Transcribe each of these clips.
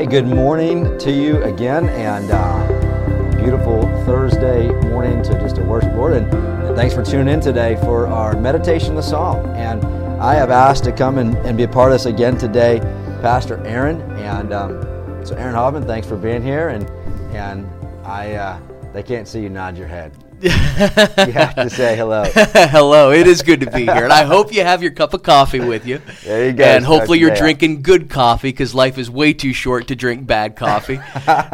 Hey, good morning to you again, and uh, beautiful Thursday morning to just a worship. And, and thanks for tuning in today for our meditation, the Psalm. And I have asked to come and, and be a part of this again today, Pastor Aaron. And um, so, Aaron Hoffman, thanks for being here. And and I, uh, they can't see you nod your head. you have to say hello. hello, it is good to be here, and I hope you have your cup of coffee with you. There you go. And hopefully you're drinking good coffee because life is way too short to drink bad coffee.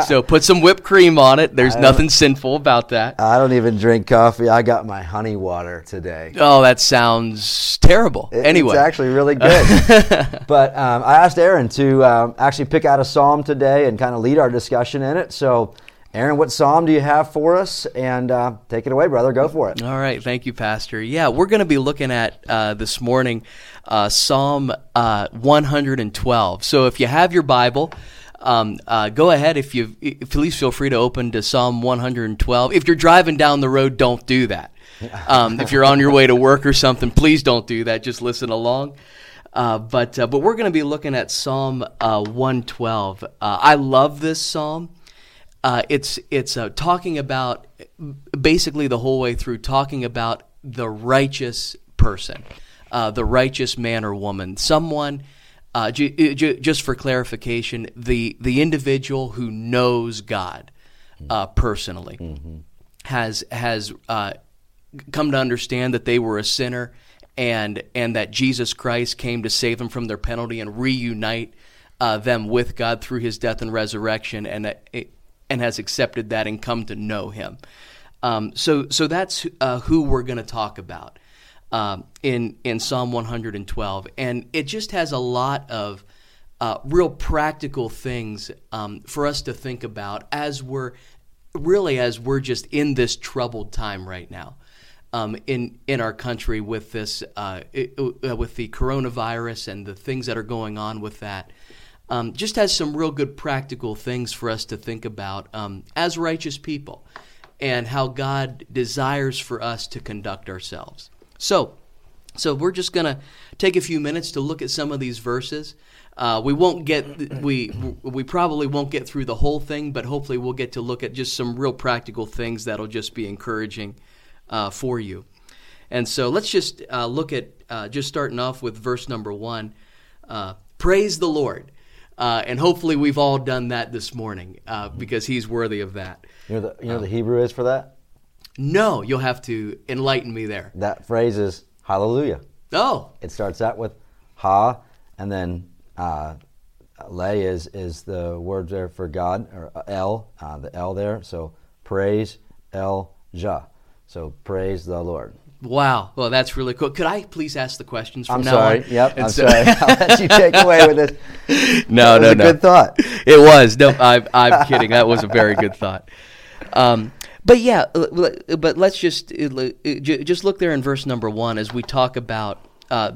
so put some whipped cream on it. There's nothing sinful about that. I don't even drink coffee. I got my honey water today. Oh, that sounds terrible. It, anyway, it's actually really good. but um, I asked Aaron to um, actually pick out a psalm today and kind of lead our discussion in it. So Aaron, what psalm do you have for us? And uh, take it away, brother. Go for it. All right. Thank you, Pastor. Yeah, we're going to be looking at uh, this morning uh, Psalm uh, 112. So if you have your Bible, um, uh, go ahead. If you please feel free to open to Psalm 112. If you're driving down the road, don't do that. Um, if you're on your way to work or something, please don't do that. Just listen along. Uh, but but we're going to be looking at Psalm uh, 112. I love this psalm. Uh, it's it's uh, talking about basically the whole way through talking about the righteous person, uh, the righteous man or woman, someone. Uh, j- j- just for clarification, the the individual who knows God uh, personally mm-hmm. has has uh, come to understand that they were a sinner and and that Jesus Christ came to save them from their penalty and reunite them with God through His death and resurrection, and it, and has accepted that and come to know Him. Um, so, so that's uh, who we're going to talk about um, in in Psalm 112, and it just has a lot of uh, real practical things um, for us to think about as we're really as we're just in this troubled time right now. Um, in in our country with this uh, it, uh, with the coronavirus and the things that are going on with that, um, just has some real good practical things for us to think about um, as righteous people and how God desires for us to conduct ourselves. So, so we're just going to take a few minutes to look at some of these verses. Uh, we won't get we we probably won't get through the whole thing, but hopefully we'll get to look at just some real practical things that'll just be encouraging uh, for you. And so let's just uh, look at uh, just starting off with verse number one. Uh, Praise the Lord. Uh, and hopefully we've all done that this morning uh, because he's worthy of that. You know, the, you know the Hebrew is for that? No, you'll have to enlighten me there. That phrase is hallelujah. Oh. It starts out with ha, and then uh, le is, is the word there for God, or el, uh, the el there. So praise el jah. So praise the Lord. Wow. Well, that's really cool. Could I please ask the questions from I'm now sorry. on? Yep. And I'm so, sorry. I'll let you take away with this. No, no, no. good thought. It was. No, I'm, I'm kidding. That was a very good thought. Um, but yeah, but let's just just look there in verse number one as we talk about uh,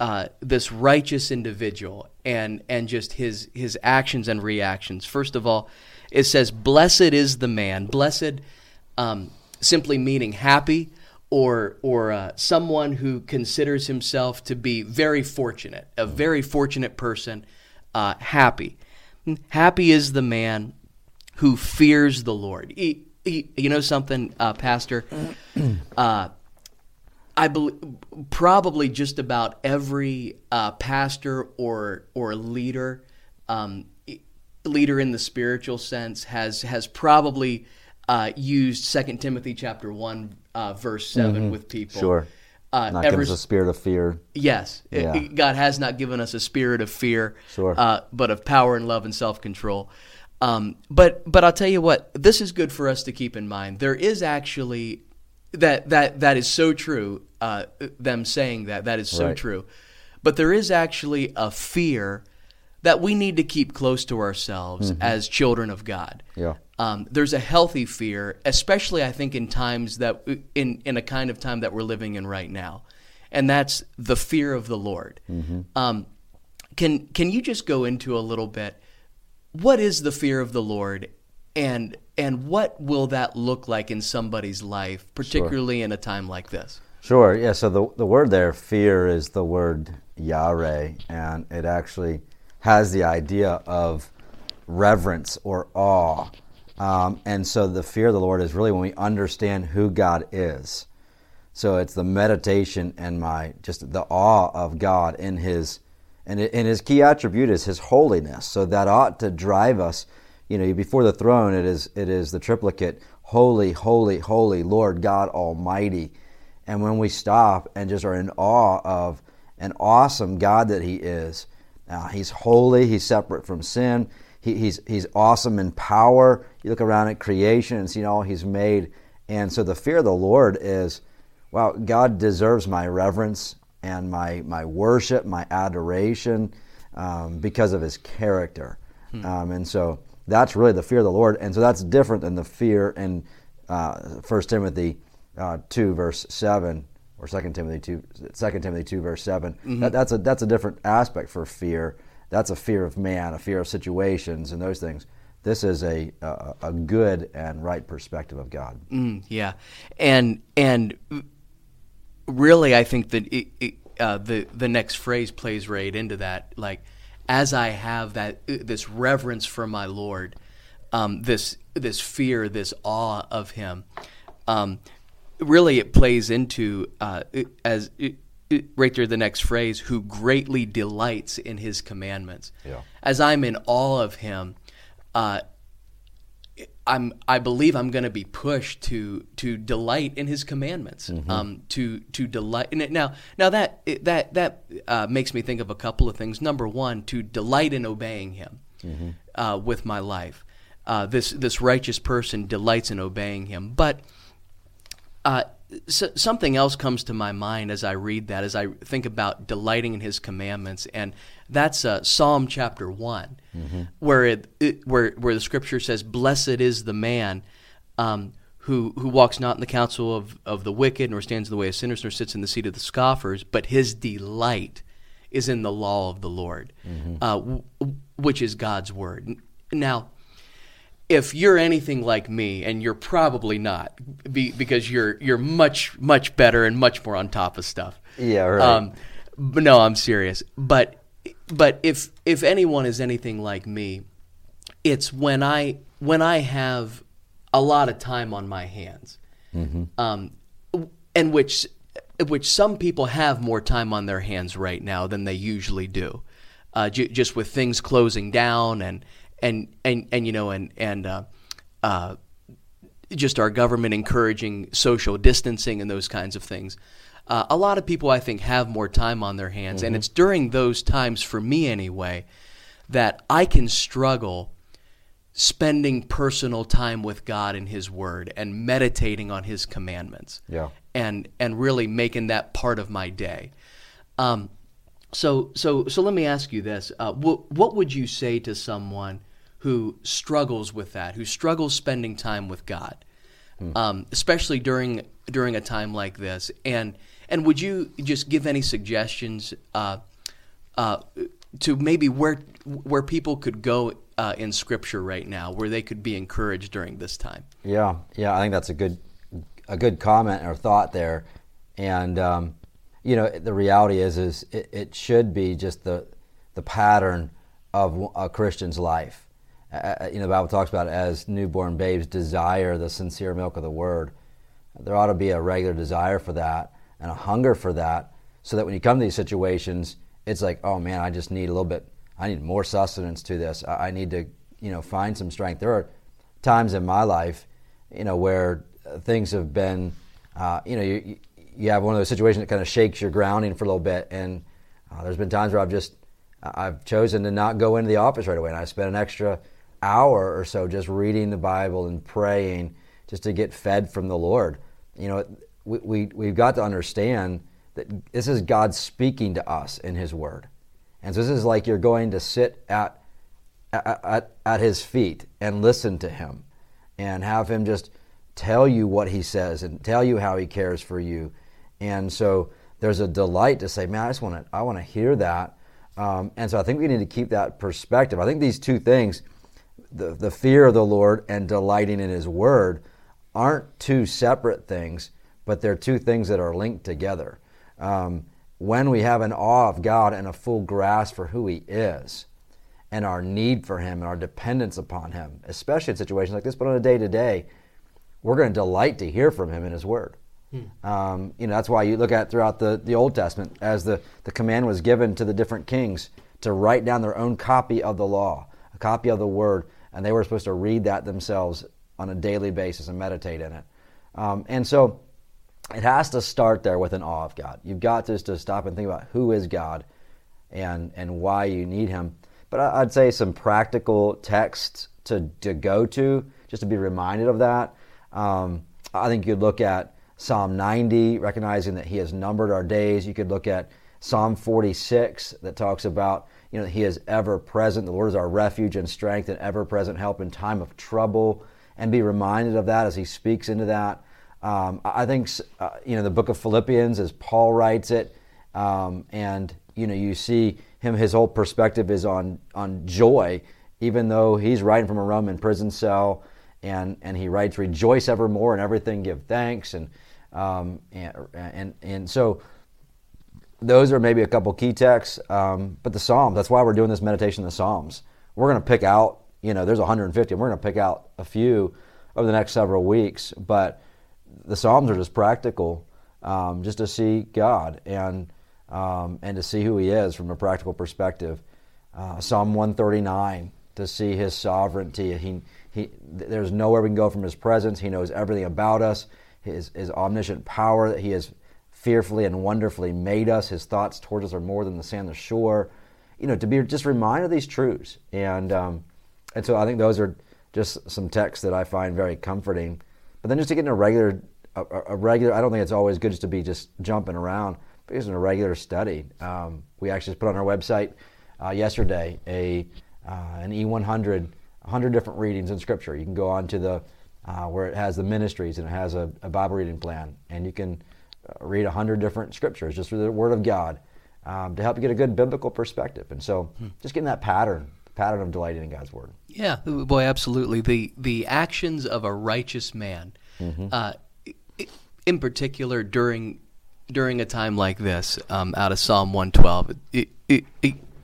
uh, this righteous individual and and just his his actions and reactions. First of all, it says, "Blessed is the man." Blessed, um, simply meaning happy or or uh, someone who considers himself to be very fortunate, a very fortunate person, uh, happy. Happy is the man who fears the Lord. He, he, you know something, uh, Pastor? Uh, I believe probably just about every uh, pastor or or leader, um, leader in the spiritual sense, has has probably uh, used Second Timothy chapter one uh, verse 7 mm-hmm. with people. Sure. Uh, not ever, give us a spirit of fear. Yes, yeah. it, God has not given us a spirit of fear, sure. uh, but of power and love and self control. Um, but but I'll tell you what, this is good for us to keep in mind. There is actually that that that is so true. Uh, them saying that that is so right. true, but there is actually a fear that we need to keep close to ourselves mm-hmm. as children of God. Yeah. Um, there's a healthy fear, especially I think in times that in in a kind of time that we're living in right now, and that's the fear of the Lord. Mm-hmm. Um, can can you just go into a little bit? What is the fear of the Lord, and and what will that look like in somebody's life, particularly sure. in a time like this? Sure. Yeah. So the the word there, fear, is the word yare, and it actually has the idea of reverence or awe. Um, and so the fear of the Lord is really when we understand who God is. So it's the meditation and my just the awe of God in His and, and His key attribute is His holiness. So that ought to drive us. You know, before the throne, it is it is the triplicate: Holy, Holy, Holy, Lord God Almighty. And when we stop and just are in awe of an awesome God that He is, uh, He's holy, He's separate from sin, he, He's He's awesome in power. You look around at creation and see all He's made, and so the fear of the Lord is, well, God deserves my reverence and my my worship, my adoration, um, because of His character, hmm. um, and so that's really the fear of the Lord, and so that's different than the fear in uh, 1 Timothy uh, 2 verse 7 or 2 Timothy 2 2 Timothy 2 verse 7 mm-hmm. that, that's a that's a different aspect for fear that's a fear of man a fear of situations and those things. This is a a, a good and right perspective of God. Mm, yeah. And and really I think that it, it, uh, the the next phrase plays right into that. Like as I have that this reverence for my Lord um, this this fear this awe of him um, really it plays into uh, as it, right there the next phrase who greatly delights in his commandments yeah. as i'm in awe of him uh, I'm I believe I'm going to be pushed to to delight in His commandments, mm-hmm. um, to to delight. in it Now now that that that uh, makes me think of a couple of things. Number one, to delight in obeying Him mm-hmm. uh, with my life. Uh, this this righteous person delights in obeying Him, but uh, so, something else comes to my mind as I read that, as I think about delighting in His commandments, and that's uh, Psalm chapter one, mm-hmm. where it, it, where where the Scripture says, "Blessed is the man." Um, who, who walks not in the counsel of, of the wicked, nor stands in the way of sinners, nor sits in the seat of the scoffers, but his delight is in the law of the Lord, mm-hmm. uh, w- which is God's word. Now, if you're anything like me, and you're probably not, be, because you're you're much much better and much more on top of stuff. Yeah, right. Um, but no, I'm serious. But but if if anyone is anything like me, it's when I when I have a lot of time on my hands, mm-hmm. um, and which which some people have more time on their hands right now than they usually do, uh, just with things closing down and and and and you know and and uh, uh, just our government encouraging social distancing and those kinds of things. Uh, a lot of people, I think, have more time on their hands, mm-hmm. and it's during those times, for me anyway, that I can struggle spending personal time with God and His Word and meditating on His commandments. Yeah. And and really making that part of my day. Um, so so so let me ask you this: uh, what what would you say to someone who struggles with that, who struggles spending time with God, hmm. um, especially during during a time like this. And and would you just give any suggestions uh, uh, to maybe where where people could go uh, in Scripture right now, where they could be encouraged during this time? Yeah, yeah, I think that's a good a good comment or thought there, and. Um, you know the reality is is it, it should be just the the pattern of a Christian's life uh, you know, the Bible talks about as newborn babes desire the sincere milk of the word. There ought to be a regular desire for that and a hunger for that, so that when you come to these situations, it's like, oh man, I just need a little bit. I need more sustenance to this. I, I need to, you know, find some strength. There are times in my life, you know, where things have been, uh, you know, you, you have one of those situations that kind of shakes your grounding for a little bit, and uh, there's been times where I've just I've chosen to not go into the office right away, and I spent an extra hour or so just reading the Bible and praying just to get fed from the Lord. You know, we, we, we've got to understand that this is God speaking to us in His Word. And so this is like you're going to sit at, at, at His feet and listen to Him and have Him just tell you what He says and tell you how He cares for you. And so there's a delight to say, man, I just want to, I want to hear that. Um, and so I think we need to keep that perspective. I think these two things, the, the fear of the Lord and delighting in His Word aren't two separate things, but they're two things that are linked together. Um, when we have an awe of God and a full grasp for who He is, and our need for Him and our dependence upon Him, especially in situations like this, but on a day to day, we're going to delight to hear from Him in His Word. Hmm. Um, you know, that's why you look at throughout the, the Old Testament as the, the command was given to the different kings to write down their own copy of the law, copy of the Word, and they were supposed to read that themselves on a daily basis and meditate in it. Um, and so it has to start there with an awe of God. You've got to, to stop and think about who is God and, and why you need Him. But I'd say some practical texts to, to go to just to be reminded of that. Um, I think you'd look at Psalm 90, recognizing that He has numbered our days. You could look at Psalm 46 that talks about you know He is ever present. The Lord is our refuge and strength and ever present help in time of trouble, and be reminded of that as He speaks into that. Um, I think uh, you know the book of Philippians, as Paul writes it, um, and you know you see him. His whole perspective is on on joy, even though he's writing from a Roman prison cell, and and he writes, "Rejoice evermore, and everything give thanks," and um, and, and and so those are maybe a couple key texts. Um, but the Psalms, that's why we're doing this meditation in the Psalms. We're going to pick out, you know, there's 150, and we're going to pick out a few over the next several weeks. But the Psalms are just practical, um, just to see God and um, and to see who He is from a practical perspective. Uh, Psalm 139 to see His sovereignty. He, he, there's nowhere we can go from His presence. He knows everything about us. His, his omniscient power that He has fearfully and wonderfully made us. His thoughts towards us are more than the sand the shore. You know, to be just reminded of these truths, and um, and so I think those are just some texts that I find very comforting. But then just to get in a regular, a, a regular, I don't think it's always good just to be just jumping around, but just in a regular study. Um, we actually put on our website uh, yesterday a uh, an E100, 100 different readings in Scripture. You can go on to the uh, where it has the ministries and it has a, a Bible reading plan, and you can uh, a 100 different scriptures just through the Word of God um, to help you get a good biblical perspective. And so, hmm. just getting that pattern pattern of delighting in God's word. Yeah, boy, absolutely. The the actions of a righteous man, mm-hmm. uh, in particular during during a time like this, um, out of Psalm one twelve.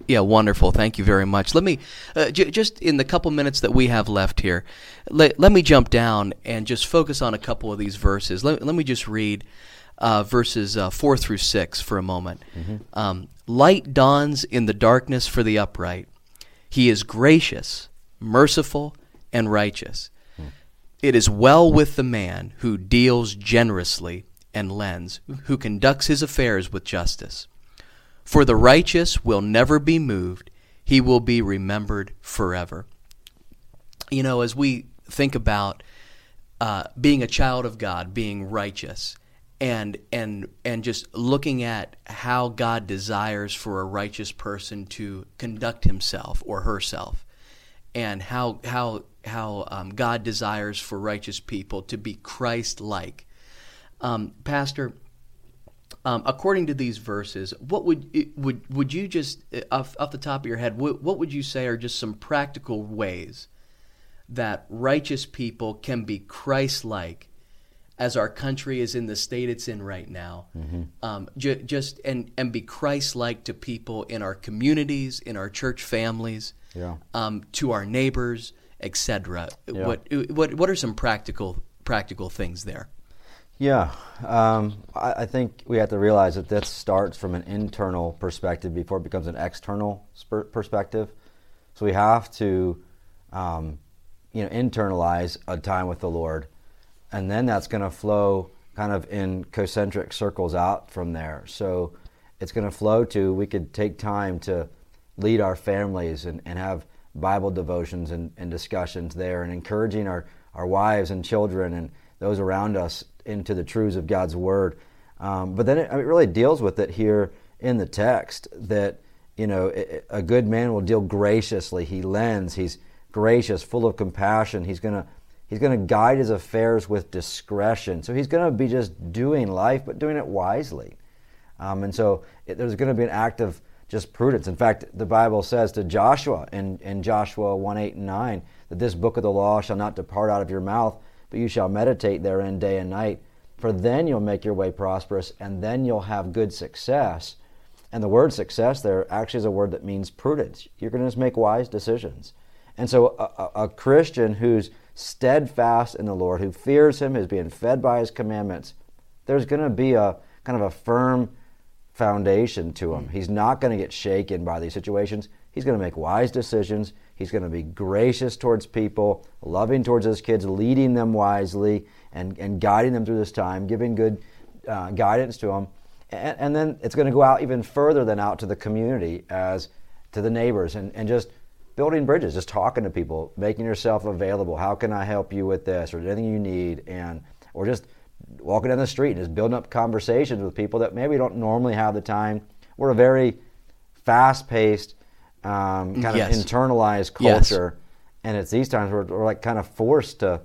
Yeah, wonderful. Thank you very much. Let me, uh, j- just in the couple minutes that we have left here, let, let me jump down and just focus on a couple of these verses. Let, let me just read uh, verses uh, 4 through 6 for a moment. Mm-hmm. Um, Light dawns in the darkness for the upright. He is gracious, merciful, and righteous. Hmm. It is well with the man who deals generously and lends, who conducts his affairs with justice. For the righteous will never be moved, he will be remembered forever. You know, as we think about uh, being a child of God, being righteous, and and and just looking at how God desires for a righteous person to conduct himself or herself, and how how how um, God desires for righteous people to be Christ-like. Um, Pastor, um, according to these verses, what would would would you just off, off the top of your head, what, what would you say are just some practical ways that righteous people can be Christ-like? As our country is in the state it's in right now. Mm-hmm. Um, ju- just and and be Christ-like to people in our communities, in our church families, yeah. um, to our neighbors, etc. Yeah. What what what are some practical practical things there? Yeah, um, I, I, think we have to realize that this starts from an internal perspective before it becomes an external sp- perspective. So we have to, um, you know, internalize a time with the Lord and then that's going to flow kind of in concentric circles out from there. So it's going to flow to we could take time to lead our families and, and have Bible devotions and, and discussions there and encouraging our, our wives and children and those around us into the truths of God's Word. Um, but then it, it, really deals with it here in the text that, you know, a good man will deal graciously. He lends, he's gracious, full of compassion. He's going to He's going to guide his affairs with discretion. So he's going to be just doing life, but doing it wisely. Um, and so it, there's going to be an act of just prudence. In fact, the Bible says to Joshua in, in Joshua 1 8 and 9 that this book of the law shall not depart out of your mouth, but you shall meditate therein day and night. For then you'll make your way prosperous, and then you'll have good success. And the word success there actually is a word that means prudence. You're going to just make wise decisions. And so a, a, a Christian who's steadfast in the Lord, who fears Him, is being fed by His commandments, there's going to be a kind of a firm foundation to him. He's not going to get shaken by these situations. He's going to make wise decisions. He's going to be gracious towards people, loving towards his kids, leading them wisely, and, and guiding them through this time, giving good uh, guidance to them. And, and, then it's going to go out even further than out to the community as to the neighbors and, and just building bridges, just talking to people, making yourself available. How can I help you with this or anything you need? And or just walking down the street and just building up conversations with people that maybe don't normally have the time. We're a very fast-paced, um, kind yes. of internalized culture, yes. and it's these times where we're like kind of forced to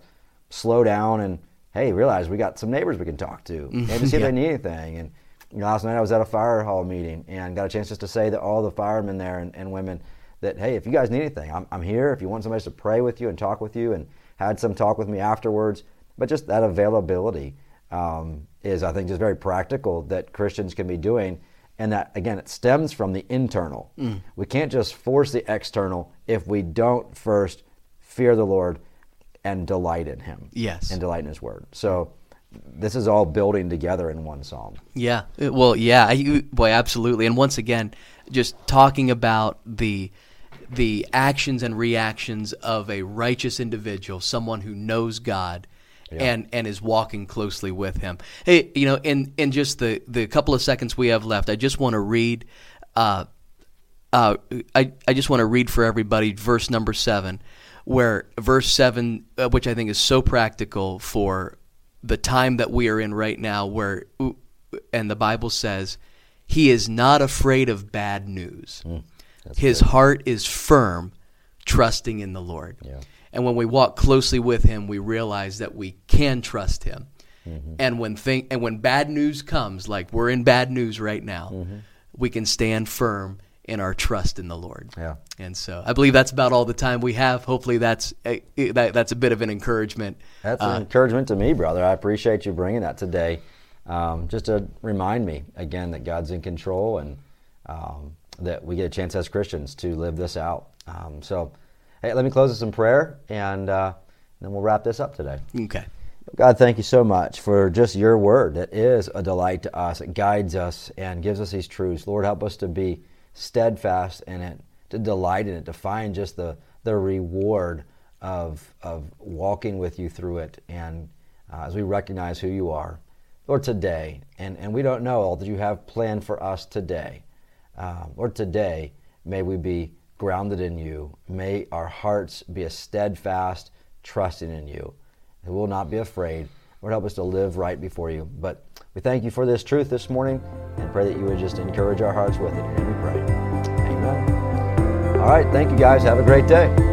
slow down and hey, realize we got some neighbors we can talk to and to see yeah. if they need anything. And you know, last night I was at a fire hall meeting and got a chance just to say that all the firemen there and, and women that hey, if you guys need anything, I'm, I'm here. If you want somebody to pray with you and talk with you, and had some talk with me afterwards, but just that availability um, is, I think, just very practical that Christians can be doing. And that, again, it stems from the internal. Mm. We can't just force the external if we don't first fear the Lord and delight in Him. Yes. And delight in His Word. So this is all building together in one psalm. Yeah. Well, yeah. boy, absolutely. And once again, just talking about the the actions and reactions of a righteous individual, someone who knows God yeah. and and is walking closely with him. Hey, you know, in in just the the couple of seconds we have left, I just want to read. Uh, uh, I I just want to read for everybody verse number seven, where verse seven, uh, which I think is so practical for the time that we are in right now, where and the Bible says, "He is not afraid of bad news. Mm, His good. heart is firm, trusting in the Lord." Yeah. And when we walk closely with Him, we realize that we can trust Him. Mm-hmm. And when think, and when bad news comes, like we're in bad news right now, mm-hmm. we can stand firm in our trust in the Lord. Yeah. And so I believe that's about all the time we have. Hopefully that's a, that, that's a bit of an encouragement. That's an uh, encouragement to me, brother. I appreciate you bringing that today. Um, just to remind me again that God's in control and um, that we get a chance as Christians to live this out. Um, so Hey, let me close this in prayer, and uh, then we'll wrap this up today. Okay. God, thank you so much for just your word that is a delight to us. It guides us and gives us these truths. Lord, help us to be steadfast in it, to delight in it, to find just the, the reward of, of walking with you through it. And uh, as we recognize who you are, Lord, today, and, and we don't know all that you have planned for us today. Uh, today, may we be grounded in you. May our hearts be a steadfast, trusting in you. And we'll not be afraid. Lord, help us to live right before you. But we thank you for this truth this morning and pray that you would just encourage our hearts with it. And we pray. Amen. All right. Thank you, guys. Have a great day.